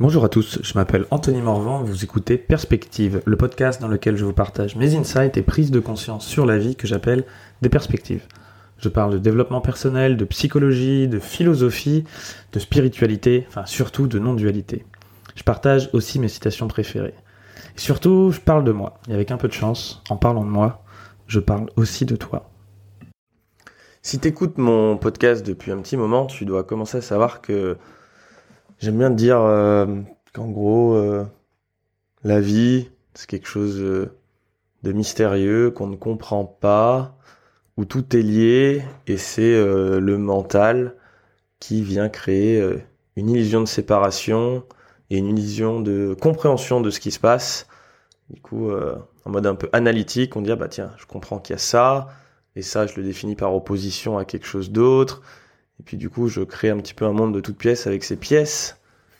Bonjour à tous, je m'appelle Anthony Morvan, vous écoutez Perspective, le podcast dans lequel je vous partage mes insights et prises de conscience sur la vie que j'appelle des perspectives. Je parle de développement personnel, de psychologie, de philosophie, de spiritualité, enfin surtout de non-dualité. Je partage aussi mes citations préférées. Et surtout, je parle de moi. Et avec un peu de chance, en parlant de moi, je parle aussi de toi. Si t'écoutes mon podcast depuis un petit moment, tu dois commencer à savoir que J'aime bien dire euh, qu'en gros, euh, la vie, c'est quelque chose euh, de mystérieux qu'on ne comprend pas, où tout est lié, et c'est le mental qui vient créer une illusion de séparation et une illusion de compréhension de ce qui se passe. Du coup, en mode un peu analytique, on dit ah bah tiens, je comprends qu'il y a ça, et ça, je le définis par opposition à quelque chose d'autre. Et puis du coup, je crée un petit peu un monde de toutes pièces avec ces pièces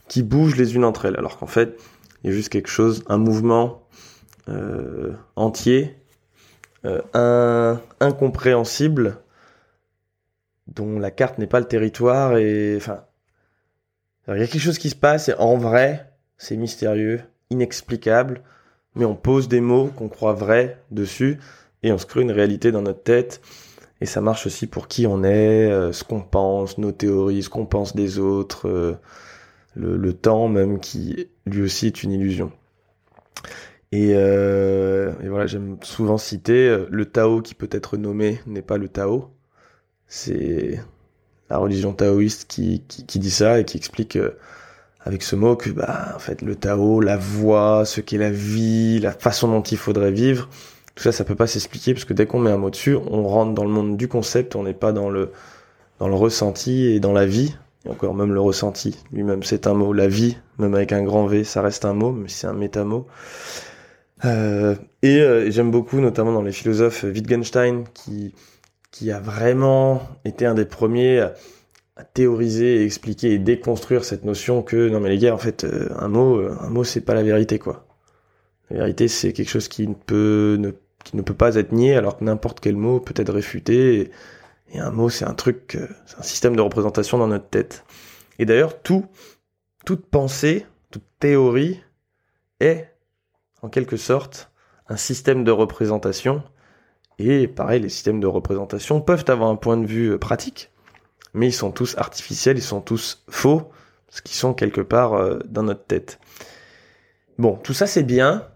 qui bougent les unes entre elles. Alors qu'en fait, il y a juste quelque chose, un mouvement euh, entier, euh, incompréhensible, dont la carte n'est pas le territoire. Et enfin, il y a quelque chose qui se passe et en vrai, c'est mystérieux, inexplicable, mais on pose des mots qu'on croit vrais dessus et on se crée une réalité dans notre tête. Et ça marche aussi pour qui on est, euh, ce qu'on pense, nos théories, ce qu'on pense des autres, euh, le, temps même qui lui aussi est une illusion. Et, euh, voilà, j'aime souvent citer le Tao qui peut être nommé n'est pas le Tao. C'est la religion taoïste qui, qui, qui, dit ça et qui explique avec ce mot que bah en fait le Tao, la voie, ce qu'est la vie, la façon dont il faudrait vivre, tout ça, ça peut pas s'expliquer parce que dès qu'on met un mot dessus, on rentre dans le monde du concept, on n'est pas dans le dans le ressenti et dans la vie. Et encore même le ressenti, lui-même c'est un mot. La vie, même avec un grand V, ça reste un mot, mais c'est un métamot. Euh, et euh, j'aime beaucoup, notamment dans les philosophes, Wittgenstein, qui qui a vraiment été un des premiers à, théoriser, et expliquer et déconstruire cette notion que non mais les gars, en fait, euh, un mot, un mot c'est pas la vérité quoi. La vérité c'est quelque chose qui ne peut ne qui ne peut pas être nié, alors que n'importe quel mot peut être réfuté. Et, un mot, c'est un truc, c'est un système de représentation dans notre tête. Et d'ailleurs, tout, toute pensée, toute théorie est, en quelque sorte, un système de représentation. Et pareil, les systèmes de représentation peuvent avoir un point de vue pratique, mais ils sont tous artificiels, ils sont tous faux, parce qu'ils sont quelque part euh, dans notre tête. Bon, tout ça c'est bien,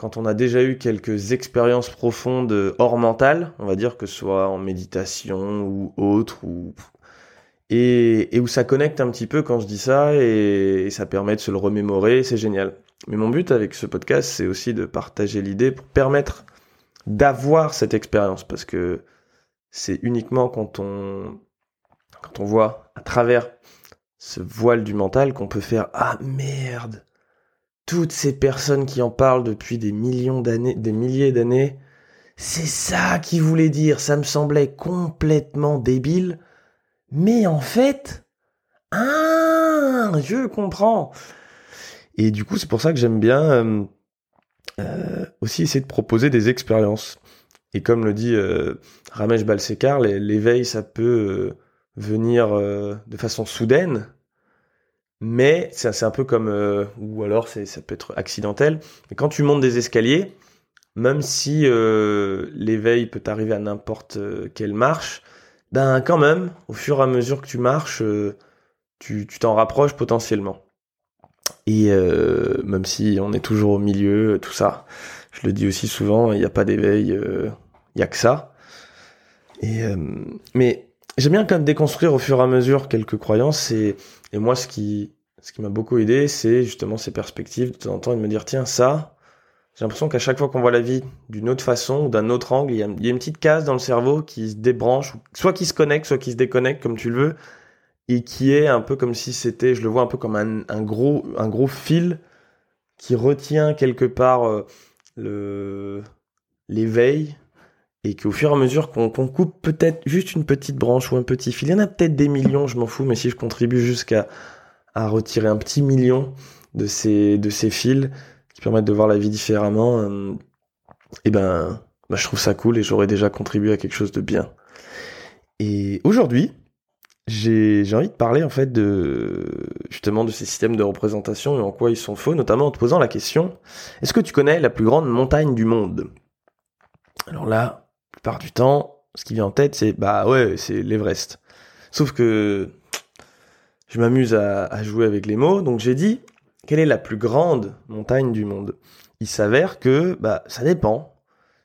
quand on a déjà eu quelques expériences profondes hors mental, on va dire que ce soit en méditation ou autre, et, où ça connecte un petit peu quand je dis ça et, ça permet de se le remémorer, c'est génial. Mais mon but avec ce podcast, c'est aussi de partager l'idée pour permettre d'avoir cette expérience parce que c'est uniquement quand on quand on voit à travers ce voile du mental qu'on peut faire ah merde toutes ces personnes qui en parlent depuis des millions d'années, des milliers d'années, c'est ça qu'ils voulaient dire. Ça me semblait complètement débile. Mais en fait, ah, je comprends. Et du coup, c'est pour ça que j'aime bien euh, euh, aussi essayer de proposer des expériences. Et comme le dit euh, Ramesh Balsekar, l'éveil, ça peut venir de façon soudaine, mais c'est un peu comme euh, ou alors ça peut être accidentel. Mais quand tu montes des escaliers même si euh, l'éveil peut arriver à n'importe euh, quelle marche ben quand même au fur et à mesure que tu marches tu t'en rapproches potentiellement. Et même si on est toujours au milieu tout ça je le dis aussi souvent il n'y a pas d'éveil il y a que ça. Et mais j'aime bien quand même déconstruire au fur et à mesure quelques croyances et, moi ce qui ce qui m'a beaucoup aidé c'est justement ces perspectives de temps en temps et de me dire tiens ça j'ai l'impression qu'à chaque fois qu'on voit la vie d'une autre façon ou d'un autre angle il y, a, une petite case dans le cerveau qui se débranche soit qui se connecte soit qui se déconnecte comme tu le veux et qui est un peu comme si c'était je le vois un peu comme un, un gros un gros fil qui retient quelque part euh, le l'éveil et qu'au fur et à mesure qu'on coupe peut-être juste une petite branche ou un petit fil, il y en a peut-être des millions, je m'en fous, mais si je contribue jusqu'à à retirer un petit million de ces, de ces fils qui permettent de voir la vie différemment, euh, et eh ben, bah, je trouve ça cool et j'aurais déjà contribué à quelque chose de bien. Et aujourd'hui, j'ai envie de parler en fait de justement de ces systèmes de représentation et en quoi ils sont faux, notamment en te posant la question est-ce que tu connais la plus grande montagne du monde? Alors là, plupart du temps, ce qui vient en tête, c'est bah ouais, c'est l'Everest. Sauf que je m'amuse à, jouer avec les mots, donc j'ai dit quelle est la plus grande montagne du monde? Il s'avère que bah ça dépend.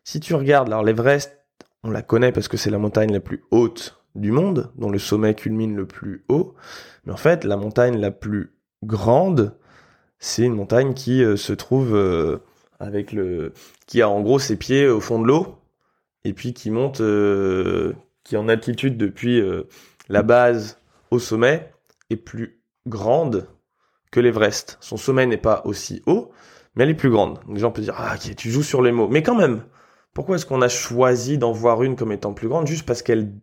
Si tu regardes, alors l'Everest, on la connaît parce que c'est la montagne la plus haute du monde, dont le sommet culmine le plus haut. Mais en fait, la montagne la plus grande, c'est une montagne qui euh, se trouve euh, avec le, qui a en gros ses pieds au fond de l'eau et puis qui monte, euh, qui en altitude depuis la base au sommet est plus grande que l'Everest. Son sommet n'est pas aussi haut, mais elle est plus grande. les gens peuvent dire ah ok tu joues sur les mots, mais quand même. Pourquoi est-ce qu'on a choisi d'en voir une comme étant plus grande? Juste parce qu'elle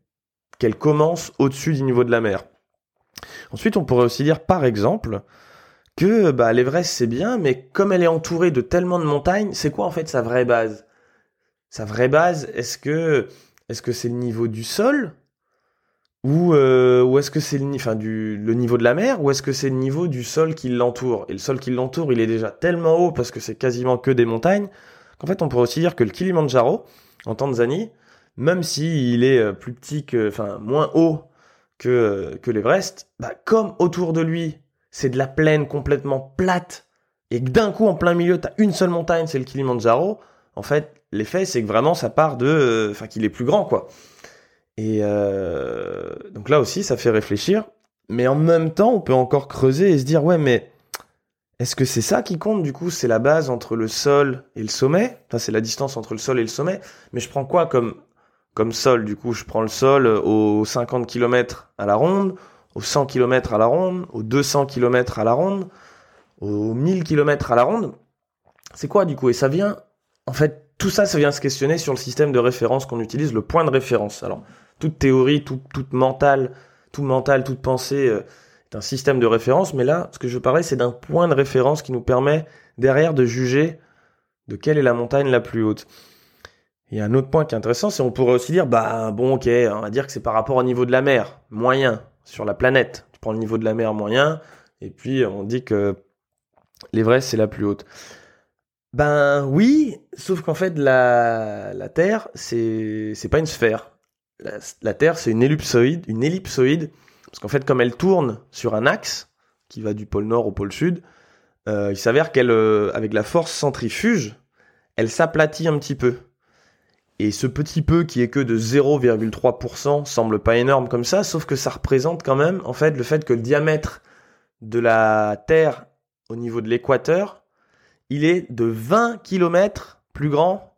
qu'elle commence au-dessus du niveau de la mer. Ensuite, on pourrait aussi dire, par exemple, que bah, l'Everest c'est bien, mais comme elle est entourée de tellement de montagnes, c'est quoi en fait sa vraie base? Sa vraie base, est-ce que est-ce c'est le niveau du sol? Ou, euh, ou est-ce que c'est le, le niveau de la mer ou est-ce que c'est le niveau du sol qui l'entoure? Et le sol qui l'entoure, il est déjà tellement haut parce que c'est quasiment que des montagnes qu'en fait on pourrait aussi dire que le Kilimanjaro en Tanzanie, même s'il est euh, plus petit que, enfin, moins haut que, euh, que l'Everest, bah, comme autour de lui, c'est de la plaine complètement plate, et que d'un coup, en plein milieu, t'as une seule montagne, c'est le Kilimanjaro, en fait, l'effet, c'est que vraiment, ça part de, euh, enfin, qu'il est plus grand, quoi. Et euh, donc là aussi, ça fait réfléchir. Mais en même temps, on peut encore creuser et se dire, ouais, mais est-ce que c'est ça qui compte Du coup, c'est la base entre le sol et le sommet? Enfin, c'est la distance entre le sol et le sommet. Mais je prends quoi comme comme sol. Du coup, je prends le sol aux 50 km à la ronde, aux 100 km à la ronde, aux 200 km à la ronde, aux 1000 km à la ronde. C'est quoi du coup? Et ça vient, en fait, tout ça, ça vient se questionner sur le système de référence qu'on utilise, le point de référence. Alors, toute théorie, tout, toute mentale, tout mental, toute pensée euh, est un système de référence, mais là, ce que je parlais, c'est d'un point de référence qui nous permet derrière de juger de quelle est la montagne la plus haute. Il y a un autre point qui est intéressant, c'est on pourrait aussi dire, bah bon ok, on va dire que c'est par rapport au niveau de la mer, moyen, sur la planète. Tu prends le niveau de la mer moyen, et puis on dit que l'Everest c'est la plus haute. Ben oui, sauf qu'en fait la, la Terre c'est c'est pas une sphère. La, Terre c'est une ellipsoïde, une ellipsoïde, parce qu'en fait comme elle tourne sur un axe qui va du pôle nord au pôle sud, euh, il s'avère qu'elle, euh, avec la force centrifuge, elle s'aplatit un petit peu. Et ce petit peu qui est que de 0,3% semble pas énorme comme ça, sauf que ça représente quand même en fait le fait que le diamètre de la Terre au niveau de l'équateur, il est de 20 km plus grand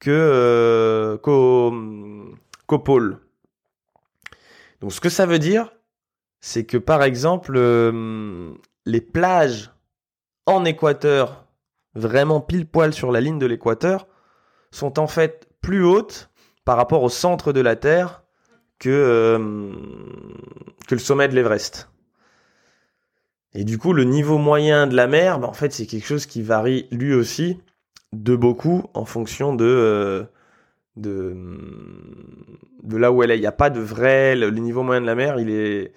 que euh, qu'au pôle. Donc ce que ça veut dire, c'est que par exemple euh, les plages en équateur, vraiment pile poil sur la ligne de l'équateur, sont en fait plus haute par rapport au centre de la Terre que, euh, que le sommet de l'Everest. Et du coup, le niveau moyen de la mer, bah, en fait, c'est quelque chose qui varie lui aussi de beaucoup en fonction de, euh, de, là où elle est. Il n'y a pas de vrai, le, niveau moyen de la mer, il est,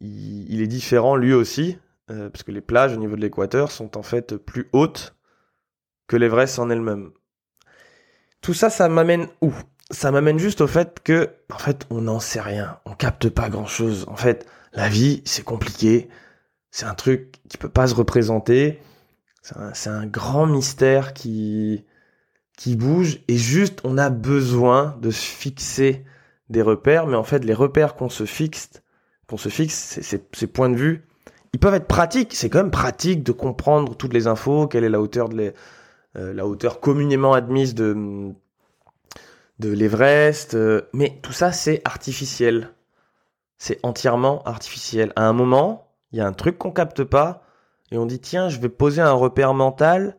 il, est différent lui aussi, euh, parce que les plages au niveau de l'équateur sont en fait plus hautes que l'Everest en elle-même. Tout ça, ça m'amène où? Ça m'amène juste au fait que, en fait, on n'en sait rien. On capte pas grand chose. En fait, la vie, c'est compliqué. C'est un truc qui peut pas se représenter. C'est un, grand mystère qui, qui bouge. Et juste, on a besoin de se fixer des repères. Mais en fait, les repères qu'on se fixe, qu'on se fixe, ces points de vue, ils peuvent être pratiques. C'est quand même pratique de comprendre toutes les infos, quelle est la hauteur de euh, la hauteur communément admise de, de l'Everest. Euh, mais tout ça, c'est artificiel. C'est entièrement artificiel. À un moment, il y a un truc qu'on capte pas et on dit tiens, je vais poser un repère mental,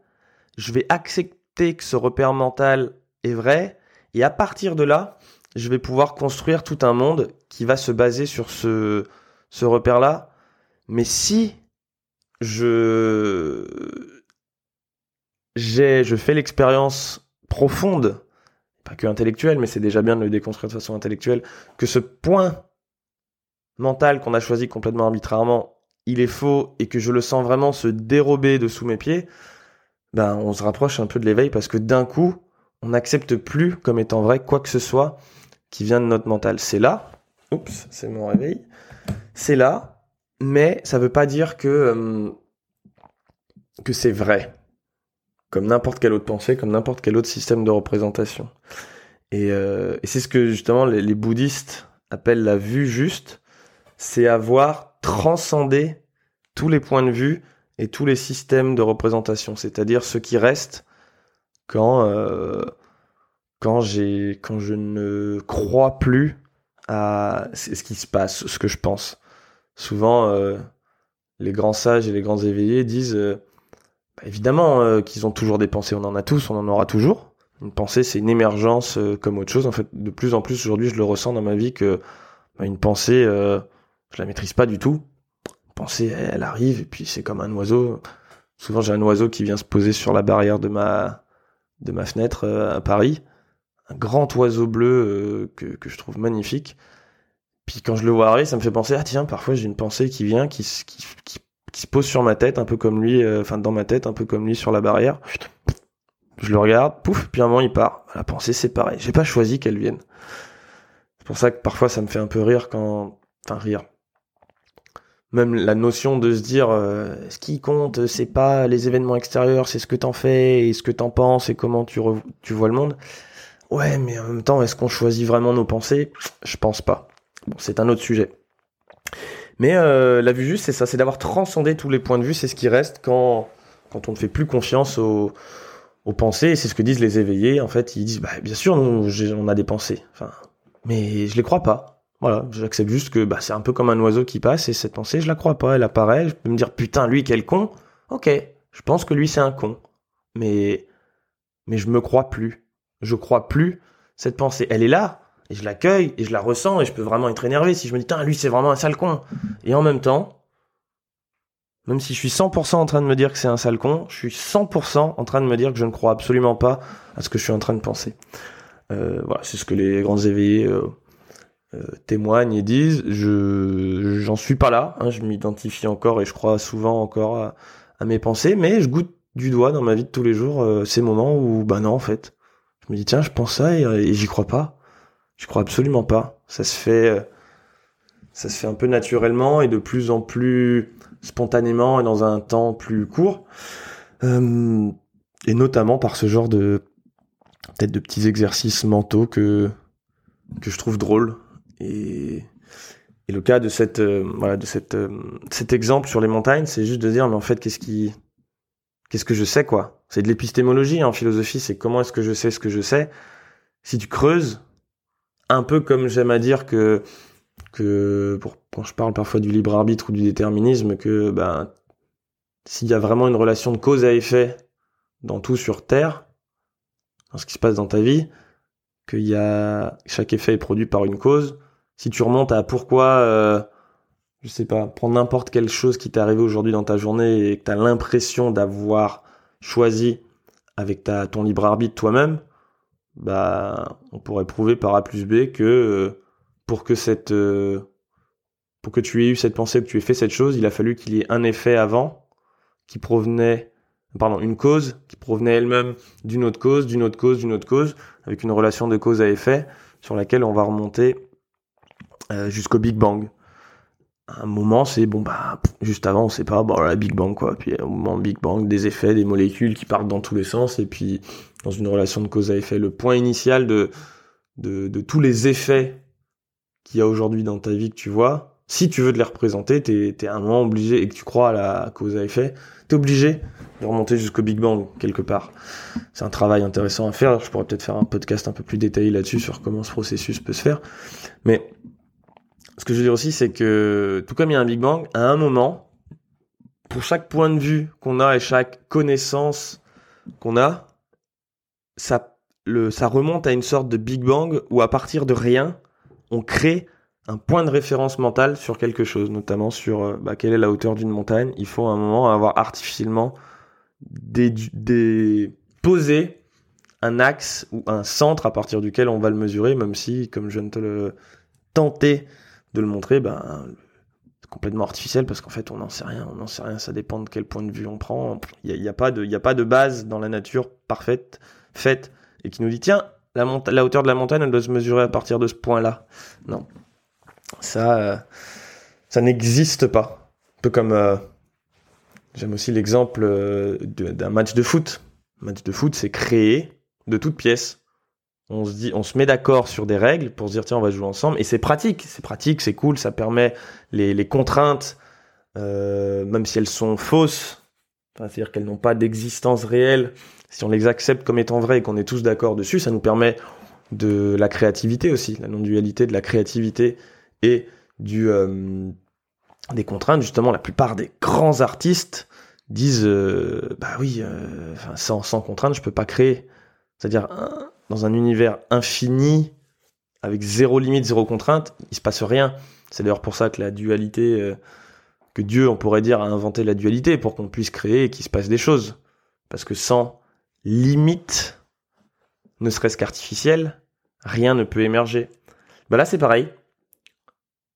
je vais accepter que ce repère mental est vrai et à partir de là, je vais pouvoir construire tout un monde qui va se baser sur ce, repère-là. Mais si je je fais l'expérience profonde, pas que intellectuelle, mais c'est déjà bien de le déconstruire de façon intellectuelle, que ce point mental qu'on a choisi complètement arbitrairement, il est faux et que je le sens vraiment se dérober de sous mes pieds, ben on se rapproche un peu de l'éveil parce que d'un coup, on n'accepte plus comme étant vrai quoi que ce soit qui vient de notre mental. C'est là, oups, c'est mon réveil, c'est là, mais ça veut pas dire que euh, que c'est vrai, comme n'importe quelle autre pensée, comme n'importe quel autre système de représentation. Et, euh, c'est ce que justement les bouddhistes appellent la vue juste, c'est avoir transcendé tous les points de vue et tous les systèmes de représentation, c'est-à-dire ce qui reste quand euh, quand quand je ne crois plus à ce qui se passe, ce que je pense. Souvent, euh, les grands sages et les grands éveillés disent euh, bah, évidemment qu'ils ont toujours des pensées, on en a tous, on en aura toujours. Une pensée, c'est une émergence comme autre chose. En fait, de plus en plus aujourd'hui, je le ressens dans ma vie que bah, une pensée, je la maîtrise pas du tout. Pensée, elle arrive et puis c'est comme un oiseau. Souvent, j'ai un oiseau qui vient se poser sur la barrière de ma de ma fenêtre euh, à Paris, un grand oiseau bleu euh, que, que je trouve magnifique. Puis quand je le vois arriver, ça me fait penser ah tiens, parfois j'ai une pensée qui vient, qui, qui, qui, qui se pose sur ma tête, un peu comme lui, euh, enfin dans ma tête, un peu comme lui sur la barrière. Je le regarde, pouf, puis un moment il part. La pensée c'est pareil. J'ai pas choisi qu'elle vienne. C'est pour ça que parfois ça me fait un peu rire quand, enfin rire. Même la notion de se dire, euh, ce qui compte, c'est pas les événements extérieurs, c'est ce que t'en fais et ce que t'en penses et comment tu, vois le monde. Ouais, mais en même temps, est-ce qu'on choisit vraiment nos pensées? Je pense pas. Bon, c'est un autre sujet. Mais euh, la vue juste, c'est ça, c'est d'avoir transcendé tous les points de vue, c'est ce qui reste quand, on ne fait plus confiance aux, pensées, c'est ce que disent les éveillés, en fait, ils disent, bah, bien sûr, on a des pensées, mais je les crois pas. Voilà, j'accepte juste que bah, c'est un peu comme un oiseau qui passe, et cette pensée, je la crois pas, elle apparaît, je peux me dire, putain, lui, quel con, ok, je pense que lui, c'est un con, mais, mais je me crois plus, je crois plus cette pensée, elle est là, et je l'accueille, et je la ressens, et je peux vraiment être énervé si je me dis, putain, lui, c'est vraiment un sale con, et en même temps, même si je suis 100% en train de me dire que c'est un sale con, je suis 100% en train de me dire que je ne crois absolument pas à ce que je suis en train de penser. Euh, voilà, c'est ce que les grands éveillés euh, témoignent et disent. Je j'en suis pas là. hein, je m'identifie encore et je crois souvent encore à, mes pensées, mais je goûte du doigt dans ma vie de tous les jours euh, ces moments où bah non en fait, je me dis tiens je pense ça et, et j'y crois pas. Je crois absolument pas. Ça se fait, euh, ça se fait un peu naturellement et de plus en plus spontanément et dans un temps plus court. Euh, et notamment par ce genre de peut-être de petits exercices mentaux que que je trouve drôles et le cas de cette euh, voilà de cette euh, cet exemple sur les montagnes c'est juste de dire mais en fait qu'est-ce qui qu'est-ce que je sais quoi? C'est de l'épistémologie hein, en philosophie c'est comment est-ce que je sais ce que je sais. Si tu creuses un peu comme j'aime à dire que que pour, quand je parle parfois du libre arbitre ou du déterminisme que ben s'il y a vraiment une relation de cause à effet dans tout sur terre dans ce qui se passe dans ta vie qu'il y a chaque effet est produit par une cause si tu remontes à pourquoi euh, je sais pas prendre n'importe quelle chose qui t'est arrivée aujourd'hui dans ta journée et que tu as l'impression d'avoir choisi avec ta ton libre arbitre toi-même bah on pourrait prouver par A plus B que euh, pour que cette euh, pour que tu aies eu cette pensée, que tu aies fait cette chose, il a fallu qu'il y ait un effet avant qui provenait pardon, une cause qui provenait elle-même d'une autre cause, d'une autre cause, d'une autre cause avec une relation de cause à effet sur laquelle on va remonter euh, jusqu'au Big Bang. Un moment, c'est bon bah juste avant, on sait pas, bon la Big Bang quoi. Puis au moment Big Bang, des effets, des molécules qui partent dans tous les sens et puis dans une relation de cause à effet, le point initial de de, de tous les effets qu'il y a aujourd'hui dans ta vie que tu vois, si tu veux te les représenter, t'es es à un moment obligé et que tu crois à la cause à effet, t'es obligé de remonter jusqu'au Big Bang quelque part. C'est un travail intéressant à faire. Je pourrais peut-être faire un podcast un peu plus détaillé là-dessus sur comment ce processus peut se faire. Mais ce que je veux dire aussi, c'est que tout comme il y a un Big Bang, à un moment, pour chaque point de vue qu'on a et chaque connaissance qu'on a, ça, remonte à une sorte de Big Bang où à partir de rien, on crée un point de référence mental sur quelque chose, notamment sur euh, bah, quelle est la hauteur d'une montagne. Il faut à un moment avoir artificiellement des, posé un axe ou un centre à partir duquel on va le mesurer, même si, comme je viens de te le tenter de le montrer, ben, complètement artificiel parce qu'en fait, on n'en sait rien. On n'en sait rien. Ça dépend de quel point de vue on prend. Il n'y a, a, pas de, pas de base dans la nature parfaite, faite, et qui nous dit, tiens, la, hauteur de la montagne, elle doit se mesurer à partir de ce point-là. Non. Ça, euh, n'existe pas. Un peu comme, euh, j'aime aussi l'exemple euh, d'un match de foot. Un match de foot, c'est créé de toutes pièces on se dit, on se met d'accord sur des règles pour se dire tiens on va jouer ensemble. Et c'est pratique, c'est pratique, c'est cool, ça permet les, les contraintes, euh, même si elles sont fausses, c'est-à-dire qu'elles n'ont pas d'existence réelle, si on les accepte comme étant vraies et qu'on est tous d'accord dessus, ça nous permet de la créativité aussi, la non-dualité de la créativité et du euh, des contraintes. Justement, la plupart des grands artistes disent euh, bah oui, sans, sans contrainte je peux pas créer. C'est-à-dire dans un univers infini, avec zéro limite, zéro contrainte, il se passe rien. C'est d'ailleurs pour ça que la dualité, euh, que Dieu, on pourrait dire, a inventé la dualité pour qu'on puisse créer et qu'il se passe des choses. Parce que sans limite, ne serait-ce qu'artificielle, rien ne peut émerger. Bah là, c'est pareil.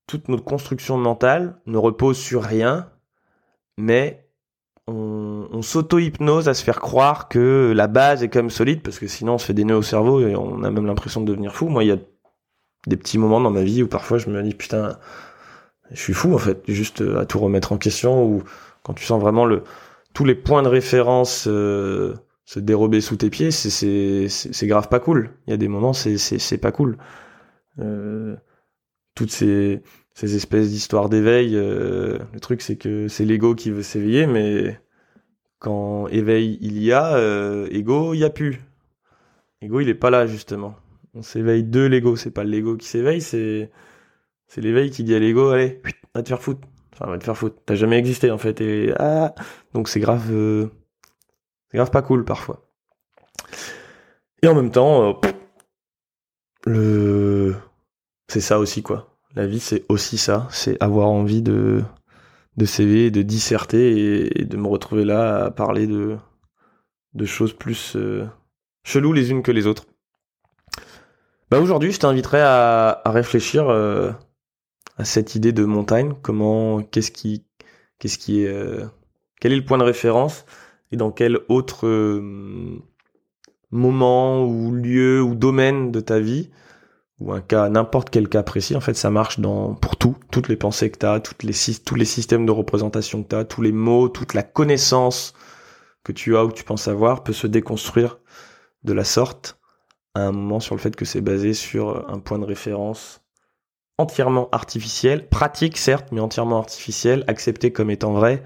Toute notre construction mentale ne repose sur rien, mais on, s'auto-hypnose à se faire croire que la base est quand même solide, parce que sinon on se fait des nœuds au cerveau et on a même l'impression de devenir fou. Moi, il y a des petits moments dans ma vie où parfois je me dis putain, je suis fou en fait, juste à tout remettre en question, ou quand tu sens vraiment le tous les points de référence euh, se dérober sous tes pieds, c'est grave pas cool. Il y a des moments, c'est pas cool. Euh, toutes ces ces espèces d'histoires d'éveil. Euh, le truc, c'est que c'est l'ego qui veut s'éveiller, mais quand éveil il y a, euh, ego il y a plus. Ego il est pas là justement. On s'éveille de l'ego, c'est pas l'ego qui s'éveille, c'est c'est l'éveil qui dit à l'ego allez, va te faire foutre. Enfin, va te faire foutre. T'as jamais existé en fait et ah donc c'est grave euh, c'est grave pas cool parfois. Et en même temps euh, le c'est ça aussi quoi la vie, c'est aussi ça. C'est avoir envie de, de s'éveiller, de disserter et, de me retrouver là à parler de, choses plus euh, cheloues les unes que les autres. Bah aujourd'hui, je t'inviterai à, à réfléchir euh, à cette idée de montagne. Comment, qu'est-ce qui, qu'est-ce qui est, euh, quel est le point de référence et dans quel autre moment ou lieu ou domaine de ta vie ou un cas, n'importe quel cas précis, en fait, ça marche dans, pour tout, toutes les pensées que tu toutes les, tous les systèmes de représentation que tu tous les mots, toute la connaissance que tu as ou que tu penses avoir peut se déconstruire de la sorte à un moment sur le fait que c'est basé sur un point de référence entièrement artificiel, pratique certes, mais entièrement artificiel, accepté comme étant vrai,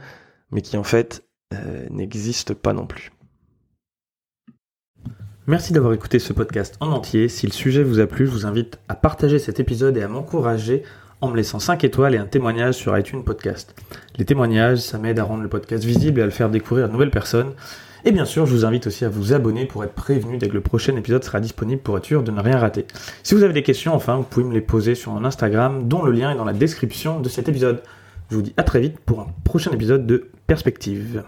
mais qui en fait euh, n'existe pas non plus. Merci d'avoir écouté ce podcast en entier. Si le sujet vous a plu, je vous invite à partager cet épisode et à m'encourager en me laissant 5 étoiles et un témoignage sur iTunes Podcast. Les témoignages, ça m'aide à rendre le podcast visible et à le faire découvrir à de nouvelles personnes. Et bien sûr, je vous invite aussi à vous abonner pour être prévenu dès que le prochain épisode sera disponible pour être sûr de ne rien rater. Si vous avez des questions, enfin, vous pouvez me les poser sur mon Instagram, dont le lien est dans la description de cet épisode. Je vous dis à très vite pour un prochain épisode de Perspective.